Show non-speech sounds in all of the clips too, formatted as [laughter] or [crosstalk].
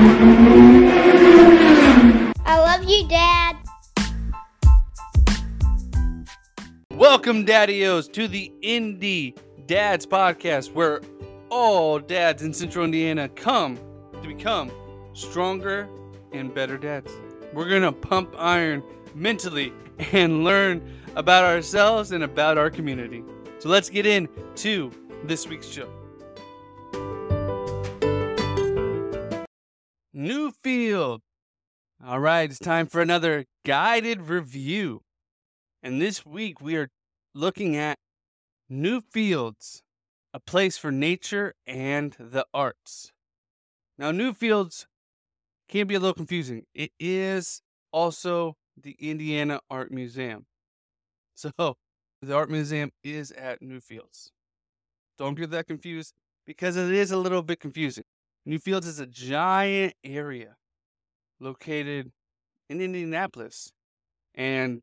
I love you, Dad. Welcome, Daddios, to the Indie Dads podcast, where all dads in Central Indiana come to become stronger and better dads. We're to pump iron mentally and learn about ourselves and about our community. So let's get into this week's show. Newfield. All right, it's time for another guided review. And this week we are looking at Newfields, a place for nature and the arts. Now, Newfields can be a little confusing. It is also the Indiana Art Museum. [laughs] So, the Art Museum is at Newfields. Don't get that confused because it is a little bit confusing. Newfields is a giant area located in Indianapolis, and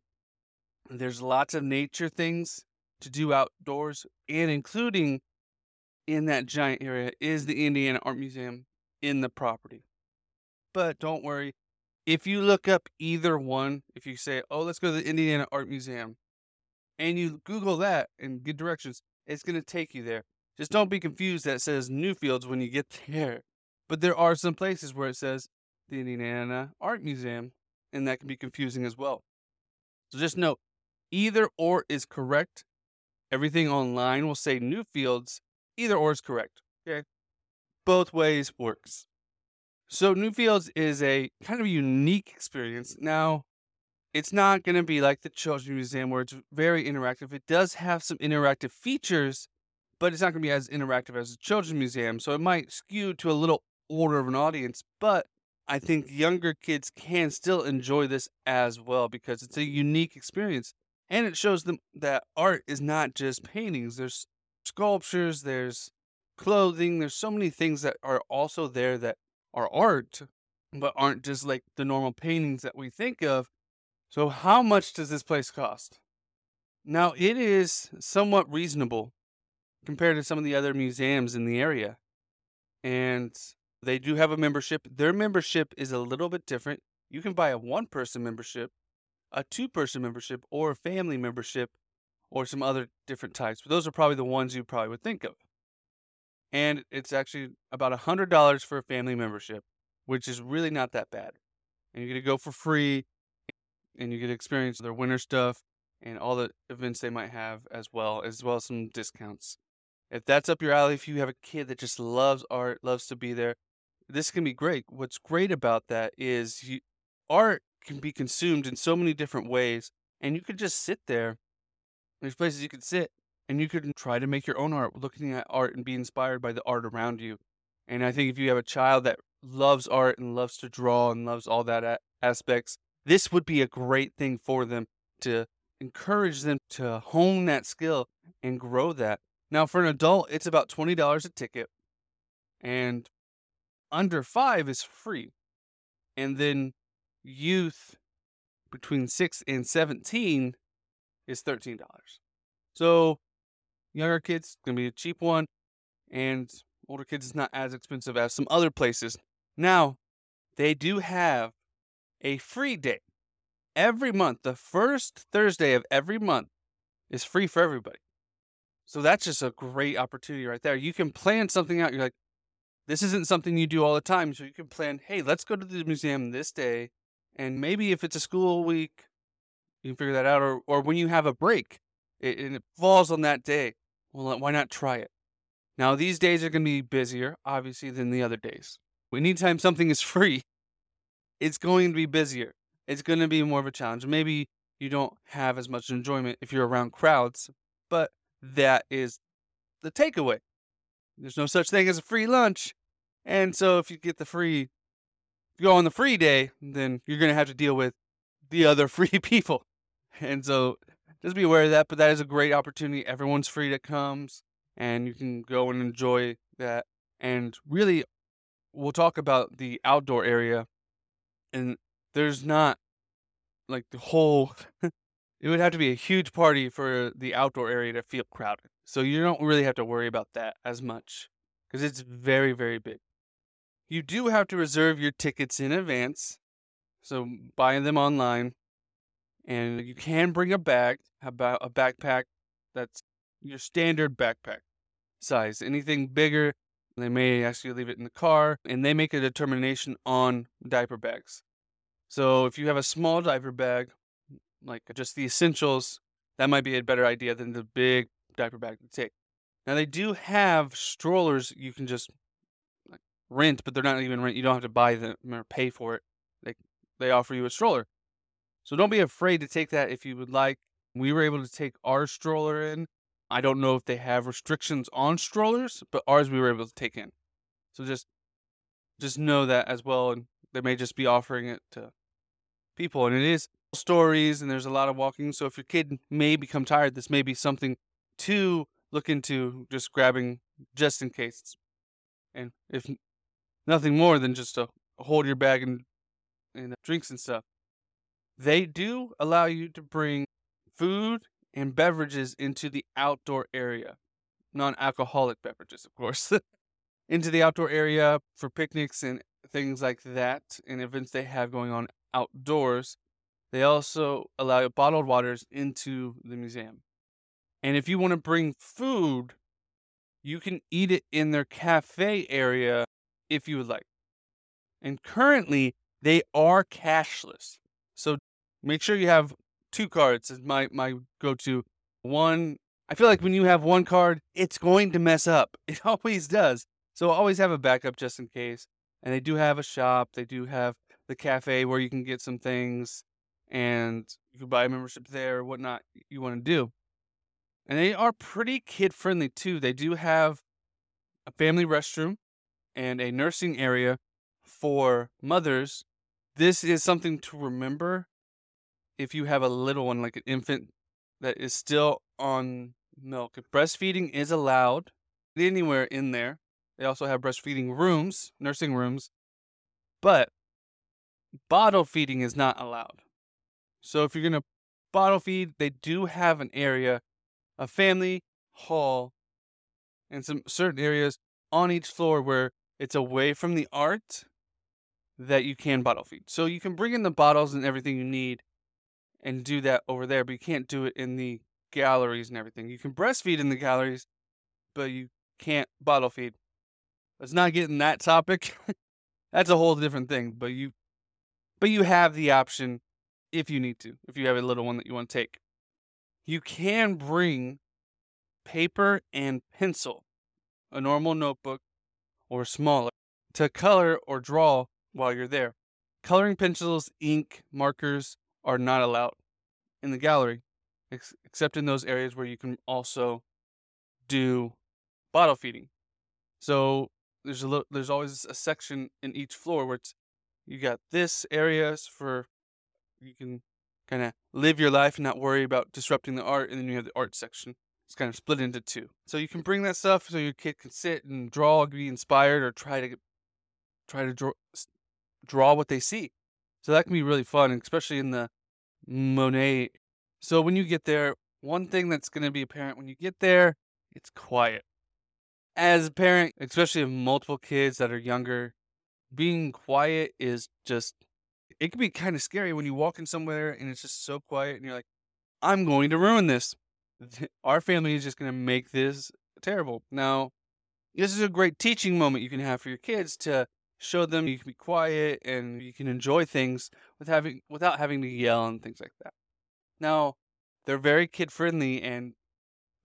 there's lots of nature things to do outdoors, and including in that giant area is the Indiana Art Museum in the property. But don't worry, if you look up either one, if you say, oh, let's go to the Indiana Art Museum, and you Google that and get directions, it's going to take you there. Just don't be confused that says Newfields when you get [laughs] there. But there are some places where it says the Indiana Art Museum, and that can be confusing as well. So just note, either or is correct. Everything online will say Newfields. Either or is correct. Okay. Both ways works. So Newfields is a kind of unique experience. Now, it's not going to be like the Children's Museum where it's very interactive. It does have some interactive features, but it's not going to be as interactive as the Children's Museum. So it might skew to a little older of an audience, but I think younger kids can still enjoy this as well because it's a unique experience. And it shows them that art is not just paintings. There's sculptures, there's clothing, there's so many things that are also there that are art, but aren't just like the normal paintings that we think of. So, how much does this place cost? Now, it is somewhat reasonable compared to some of the other museums in the area. And they do have a membership. Their membership is a little bit different. You can buy a one person membership, a two person membership, or a family membership, or some other different types. But those are probably the ones you probably would think of. And it's actually about a $100 for a family membership, which is really not that bad. And you get to go for free and you get to experience their winter stuff and all the events they might have as well, as well as some discounts. If that's up your alley, if you have a kid that just loves art, loves to be there, this can be great. What's great about that is you, art can be consumed in so many different ways, and you could just sit there. There's places you could sit and you could try to make your own art, looking at art and be inspired by the art around you. And I think if you have a child that loves art and loves to draw and loves all that a- aspects, this would be a great thing for them to encourage them to hone that skill and grow that. Now, for an adult, it's about $20 a ticket. And under five is free. And then youth between six and 17 is $13. So younger kids gonna be a cheap one, and older kids is not as expensive as some other places. Now, they do have a free day every month. The first Thursday of every month is free for everybody. So that's just a great opportunity right there. You can plan something out. You're like, this isn't something you do all the time. So you can plan, hey, let's go to the museum this day. And maybe if it's a school week, you can figure that out. Or, or when you have a break it, and it falls on that day, well, why not try it? Now, these days are going to be busier, obviously, than the other days. Anytime something is [laughs] free, it's going to be busier. It's going to be more of a challenge. Maybe you don't have as much enjoyment if you're around crowds, but that is the takeaway. There's no such thing as a free lunch. And so if you get the free, if you go on the free day, then you're going to have to deal with the other [laughs] free people. And so just be aware of that. But that is a great opportunity. Everyone's free that comes, and you can go and enjoy that. And really, we'll talk about the outdoor area. And there's not like the whole, [laughs] it would have to be a huge party for the outdoor area to feel crowded. So you don't really have to worry about that as much because it's very, very big. You do have to reserve your tickets in advance. So buy them online. And you can bring a bag, about a backpack that's your standard backpack size. Anything bigger, they may ask you to leave it in the car, and they make a determination on diaper bags. So if you have a small diaper bag, like just the essentials, that might be a better idea than the big diaper bag to take. Now they do have strollers you can just like, rent, but they're not even rent. You don't have to buy them or pay for it. They they offer you a stroller. So don't be afraid to take that if you would like. We were able to take our stroller in. I don't know if they have restrictions on strollers, but ours we were able to take in. So just just know that as well and they may just be offering it to people and it is stories and there's a lot of walking. So if your kid may become tired, this may be something to look into just grabbing just in case. And if nothing more than just to hold your bag and, and uh, drinks and stuff. They do allow you to bring food and beverages into the outdoor area. Non alcoholic beverages, of course. [laughs] into the outdoor area for picnics and things like that and events they have going on outdoors. They also allow bottled waters into the museum. And if you want to bring food, you can eat it in their cafe area if you would like. And currently, they are cashless. So make sure you have two cards is my, my go-to. One, I feel like when you have one card, it's going to mess up. [laughs] It always does. So always have a backup just in case. And they do have a shop. They do have the cafe where you can get some things and you can buy a membership there whatnot you want to do. And they are pretty kid friendly too. They do have a family restroom and a nursing area for mothers. This is something to remember if you have a little one, like an infant that is still on milk. If breastfeeding is allowed anywhere in there, they also have breastfeeding rooms, nursing rooms, but bottle feeding is not allowed. So if you're going to bottle feed, they do have an area, a family hall, and some certain areas on each floor where it's away from the art that you can bottle feed. So you can bring in the bottles and everything you need and do that over there, but you can't do it in the galleries and everything. You can breastfeed in the galleries, but you can't bottle feed. Let's not get in that topic. [laughs] That's a whole different thing, but you but you have the option if you need to, if you have a little one that you want to take. You can bring paper and pencil, a normal notebook or smaller, to color or draw while you're there. Coloring pencils, ink, markers are not allowed in the gallery, ex- except in those areas where you can also do bottle feeding. So there's a little, there's always a section in each floor where it's you got this areas for you can kind of live your life and not worry about disrupting the art. And then you have the art section. It's kind of split into two. So you can bring that stuff so your kid can sit and draw, be inspired, or try to try to draw draw what they see. So that can be really fun, especially in the Monet. So when you get there, one thing that's going to be apparent when you get there, it's quiet. As a parent, especially of multiple kids that are younger, being quiet is just it can be kind of scary when you walk in somewhere and it's just so quiet and you're like, I'm going to ruin this. [laughs] Our family is just going to make this terrible. Now, this is a great teaching moment you can have for your kids to show them you can be quiet and you can enjoy things with having without having to yell and things like that. Now, they're very kid friendly and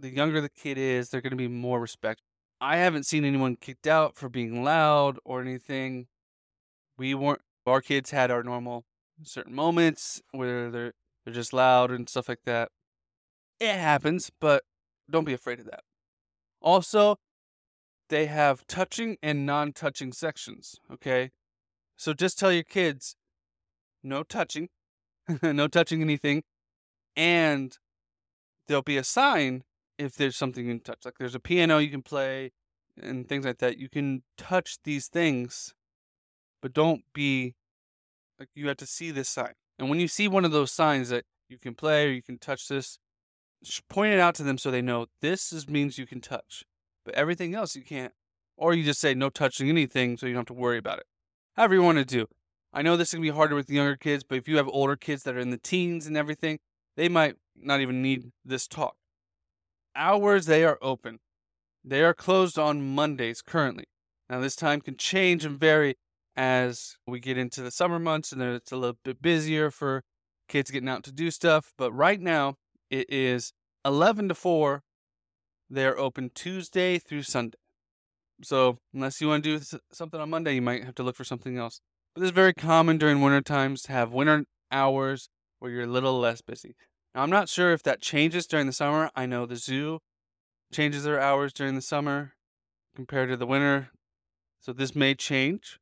the younger the kid is, they're going to be more respectful. I haven't seen anyone kicked out for being loud or anything. We weren't our kids had our normal certain moments where they're they're just loud and stuff like that. It happens, but don't be afraid of that. Also, they have touching and non-touching sections, okay? So just tell your kids no touching, [laughs] no touching anything, and there'll be a sign if there's something you can touch. Like there's a piano you can play and things like that. You can touch these things, but don't be like you have to see this sign. And when you see one of those signs that you can play or you can touch this, point it out to them so they know this is means you can touch. But everything else you can't or you just say no touching anything so you don't have to worry about it. However, you want to do. I know this can be harder with younger kids, but if you have older kids that are in the teens and everything, they might not even need this talk. Hours they are open. They are closed on Mondays currently. Now, this time can change and vary as we get into the summer months and it's a little bit busier for kids getting out to do stuff. But right now, it is 11 to 4. They're open Tuesday through Sunday. So, unless you want to do something on Monday, you might have to look for something else. But it's very common during winter times to have winter hours where you're a little less busy. Now, I'm not sure if that changes during the summer. I know the zoo changes their hours during the summer compared to the winter. So this may change.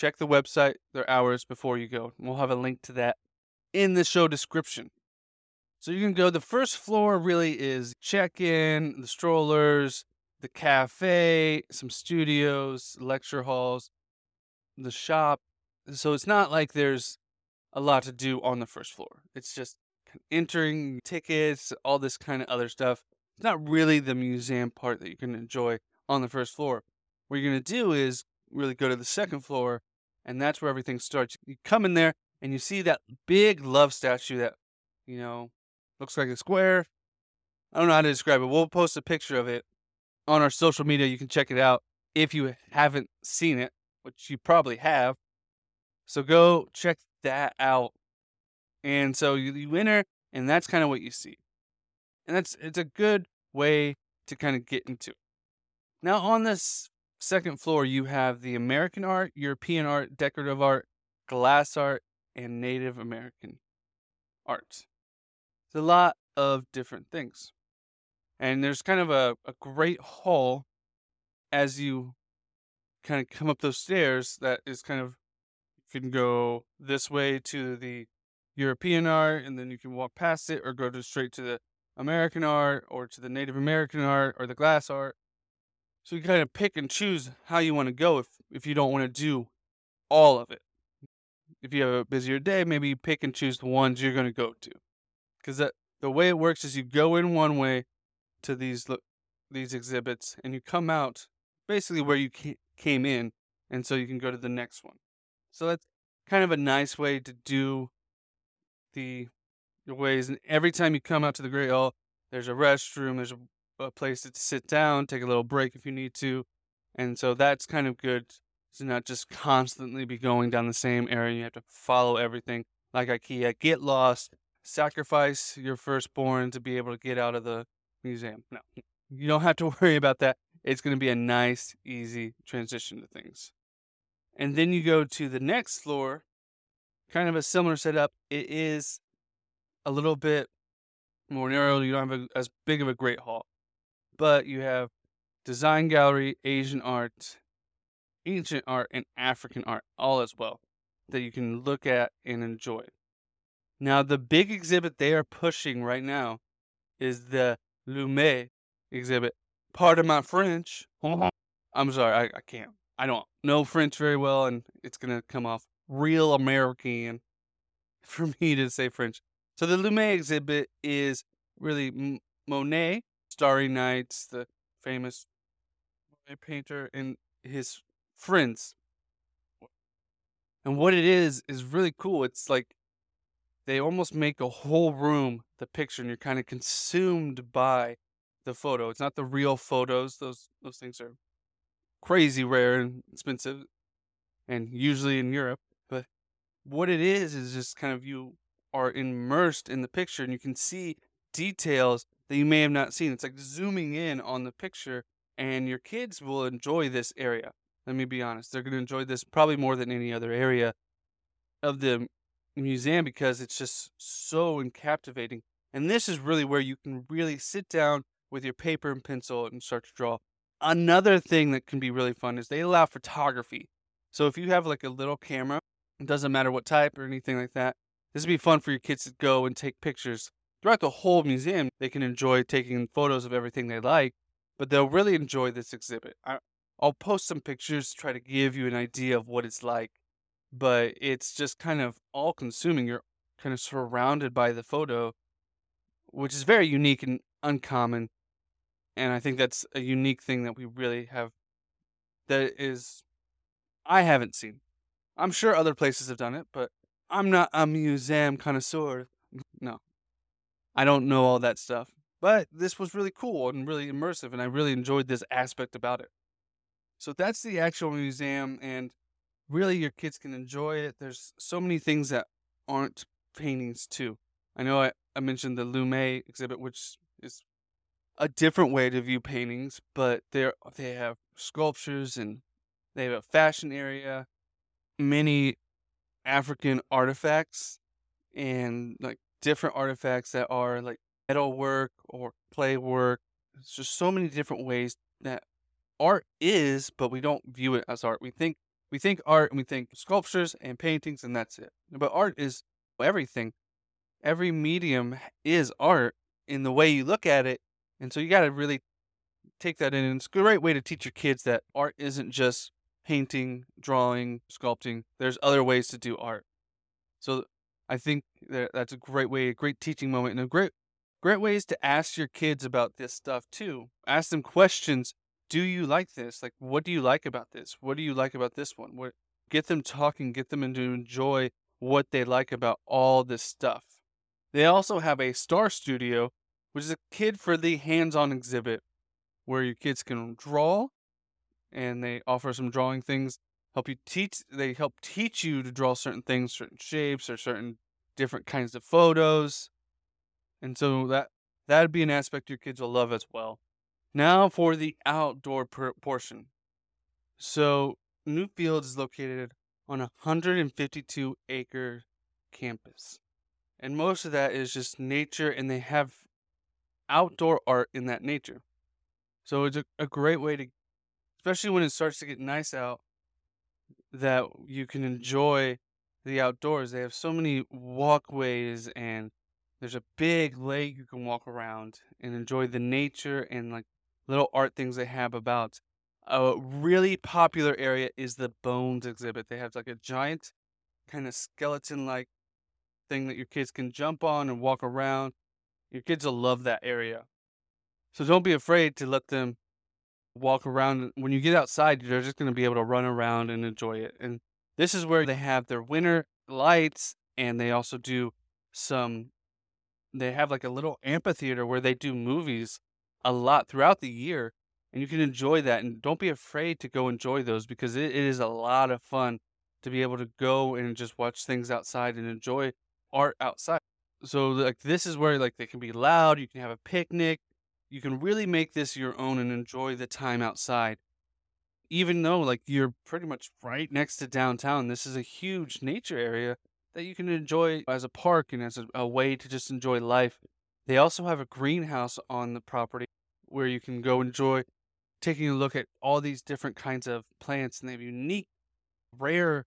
Check the website, their hours before you go. We'll have a link to that in the show description. So you can go, the first floor really is check in, the strollers, the cafe, some studios, lecture halls, the shop. So it's not like there's a lot to do on the first floor. It's just entering tickets, all this kind of other stuff. It's not really the museum part that you can enjoy on the first floor. What you're going to do is really go to the second floor, and that's where everything starts. You come in there and you see that big love statue that, you know, looks like a square. I don't know how to describe it. We'll post a picture of it on our social media. You can check it out if you haven't seen it, which you probably have. So go check that out. And so you, you enter, and that's kind of what you see. And that's it's a good way to kind of get into it. Now on this second floor, you have the American art, European art, decorative art, glass art, and Native American art. It's a lot of different things. And there's kind of a, a great hall as you kind of come up those stairs that is kind of you can go this way to the European art and then you can walk past it or go to straight to the American art or to the Native American art or the glass art. So you kind of pick and choose how you want to go if if you don't want to do all of it. If you have a busier day, maybe you pick and choose the ones you're going to go to. That the way it works is you go in one way to these these exhibits and you come out basically where you came in and so you can go to the next one. So that's kind of a nice way to do the the ways and every time you come out to the Great Hall, there's a restroom, there's a, a place to sit down, take a little break if you need to. And so that's kind of good to not just [laughs] constantly be going down the same area. You have to follow everything like IKEA. Get lost, sacrifice your firstborn to be able to get out of the museum. No, you don't have to [laughs] worry about that. It's going to be a nice, easy transition to things. And then you go to the next floor, kind of a similar setup. It is a little bit more narrow. You don't have a, as big of a great hall, but you have design gallery, Asian art, ancient art, and African art all as well that you can look at and enjoy. Now, the big exhibit they are pushing right now is the Lumet exhibit. Pardon my French. I'm sorry, I, I can't. I don't know French very well, and it's going to come off real American [laughs] for me to say French. So the Lumet exhibit is really Monet, Starry Nights, the famous painter, and his friends. And what it is is really cool. It's like they almost make a whole room the picture, and you're kind of consumed by the photo. It's not the real photos; those those things are crazy rare and expensive, and usually in Europe. But what it is is just kind of you are immersed in the picture, and you can see details that you may have not seen. It's like zooming in on the picture, and your kids will enjoy this area. Let me be honest; they're going to enjoy this probably more than any other area of the museum because it's just so captivating. And this is really where you can really sit down with your paper and pencil and start to draw. Another thing that can be really fun is they allow photography. So if you have like a little camera, it doesn't matter what type or anything like that, this would be fun for your kids to go and take pictures. Throughout the whole museum, they can enjoy taking photos of everything they like, but they'll really enjoy this exhibit. I, I'll post some pictures to try to give you an idea of what it's like, but it's just kind of all consuming. You're kind of surrounded by the photo, which is very unique and uncommon. And I think that's a unique thing that we really have that is I haven't seen. I'm sure other places have done it, but I'm not a museum connoisseur. No. I don't know all that stuff. But this was really cool and really immersive, and I really enjoyed this aspect about it. So that's the actual museum, and really your kids can enjoy it. There's so many things that aren't paintings, too. I know I, I mentioned the Lume exhibit, which is a different way to view paintings, but they they have sculptures and they have a fashion area, many African artifacts, and like different artifacts that are like metal work or clay work. It's just so many different ways that art is, but we don't view it as art. We think we think art and we think sculptures and paintings and that's it. But art is everything. Every medium is art in the way you look at it. And so you got to really take that in. And it's a great way to teach your kids that art isn't just painting, drawing, sculpting. There's other ways to do art. So I think that that's a great way, a great teaching moment, and a great, great ways to ask your kids about this stuff too. Ask them questions. Do you like this? Like, what do you like about this? What do you like about this one? What get them talking, get them to enjoy what they like about all this stuff. They also have a Star Studio, which is a kid-friendly hands-on exhibit where your kids can draw, and they offer some drawing things help you teach they help teach you to draw certain things certain shapes or certain different kinds of photos. And so that that'd be an aspect your kids will love as well. Now for the outdoor per- portion. So Newfield is located on a 152 acre campus. And most of that is just nature and they have outdoor art in that nature. So it's a, a great way to especially when it starts to get nice out that you can enjoy the outdoors. They have so many walkways and there's a big lake you can walk around and enjoy the nature and like little art things they have about. A really popular area is the Bones exhibit. They have like a giant kind of skeleton like thing that your kids can jump on and walk around. Your kids will love that area. So don't be afraid to let them walk around. When you get outside, you're just going to be able to run around and enjoy it. And this is where they have their winter lights, and they also do some. They have like a little amphitheater where they do movies a lot throughout the year, and you can enjoy that. And don't be afraid to go enjoy those because it, it is a lot of fun to be able to go and just watch things outside and enjoy art outside. So like this is where like they can be loud. You can have a picnic you can really make this your own and enjoy the time outside. Even though like you're pretty much right next to downtown, this is a huge nature area that you can enjoy as a park and as a, a way to just enjoy life. They also have a greenhouse on the property where you can go enjoy taking a look at all these different kinds of plants and they have unique rare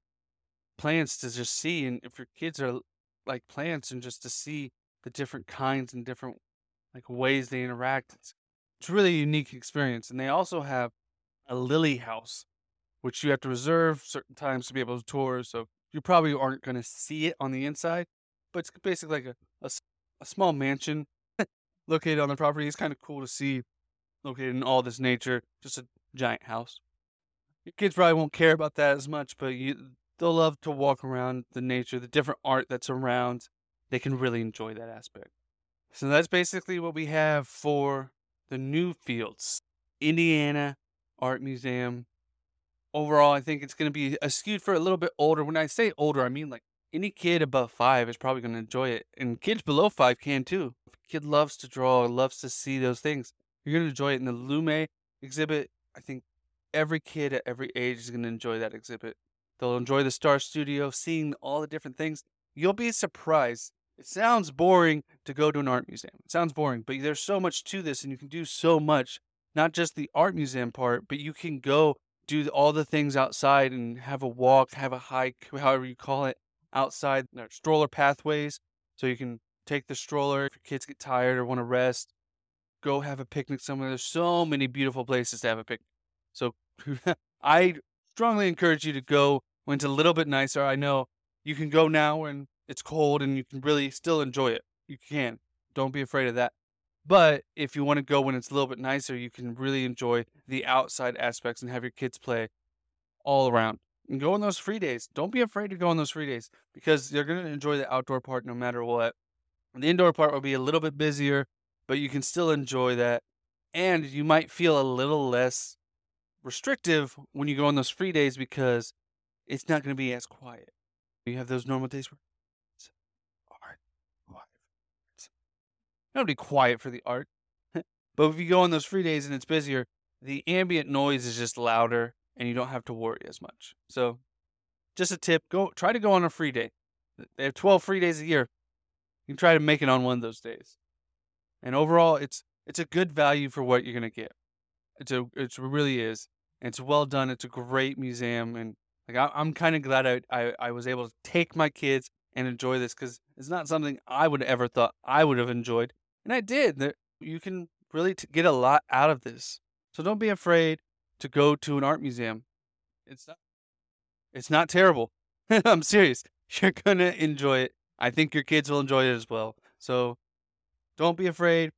plants to just see and if your kids are like plants and just to see the different kinds and different like ways they interact. It's, it's really a unique experience. And they also have a Lilly House, which you have to reserve certain times to be able to tour. So you probably aren't going to see it on the inside, but it's basically like a, a, a small mansion [laughs] located on the property. It's kind of cool to see located in all this nature, just a giant house. Your kids probably won't care about that as much, but you they'll love to walk around the nature, the different art that's around. They can really enjoy that aspect. So that's basically what we have for the Newfields, Indiana Art Museum. Overall, I think it's going to be a skewed for a little bit older. When I say older, I mean like any kid above five is probably going to enjoy it, and kids below five can too. If a kid loves to draw, loves to see those things, you're going to enjoy it. In the Lume exhibit, I think every kid at every age is going to enjoy that exhibit. They'll enjoy the Star Studio, seeing all the different things. You'll be surprised it sounds boring to go to an art museum. It sounds boring, but there's so much to this, and you can do so much. Not just the art museum part, but you can go do all the things outside and have a walk, have a hike, however you call it, outside. There stroller pathways, so you can take the stroller if your kids get tired or want to rest. Go have a picnic somewhere. There's so many beautiful places to have a picnic. So [laughs] I strongly encourage you to go when it's a little bit nicer. I know you can go now and it's cold and you can really still enjoy it. You can. Don't be afraid of that. But if you want to go when it's a little bit nicer, you can really enjoy the outside aspects and have your kids play all around. And go on those free days. Don't be afraid to go on those free days because you're going to enjoy the outdoor part no matter what. The indoor part will be a little bit busier, but you can still enjoy that. And you might feel a little less restrictive when you go on those free days because it's not going to be as quiet. You have those normal days where it's art, quiet. It's be quiet for the art. [laughs] but if you go on those free days and it's busier, the ambient noise is just louder and you don't have to worry as much. So, just a tip: go try to go on a free day. They have 12 free days a year. You can try to make it on one of those days. And overall, it's it's a good value for what you're gonna get. It's a it really is. It's well done. It's a great museum, and like I, I'm kind of glad I, I I was able to take my kids and enjoy this because it's not something I would ever thought I would have enjoyed, and I did. You can really get a lot out of this. So don't be afraid to go to an art museum. It's not it's not terrible. [laughs] I'm serious. [laughs] You're gonna enjoy it. I think your kids will enjoy it as well. So don't be afraid.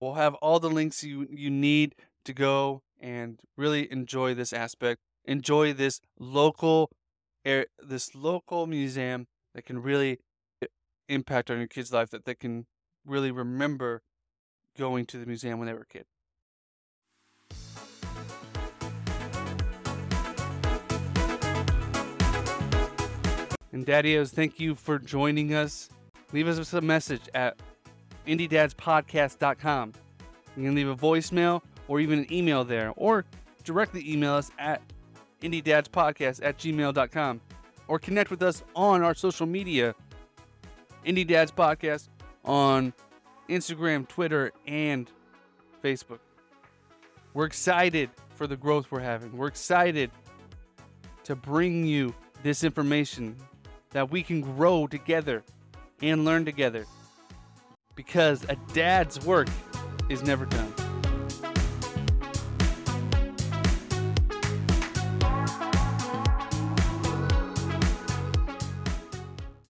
We'll have all the links you you need to go and really enjoy this aspect. Enjoy this local air, this local museum that can really impact on your kid's life that they can really remember going to the museum when they were a kid. And Daddios, thank you for joining us. Leave us a message at indiedadspodcast.com. You can leave a voicemail or even an email there, or directly email us at indiedadspodcast at gmail.com, or connect with us on our social media, Indie Dads Podcast, on Instagram, Twitter, and Facebook. We're excited for the growth we're having. We're excited to bring you this information that we can grow together and learn together because a dad's work is never done.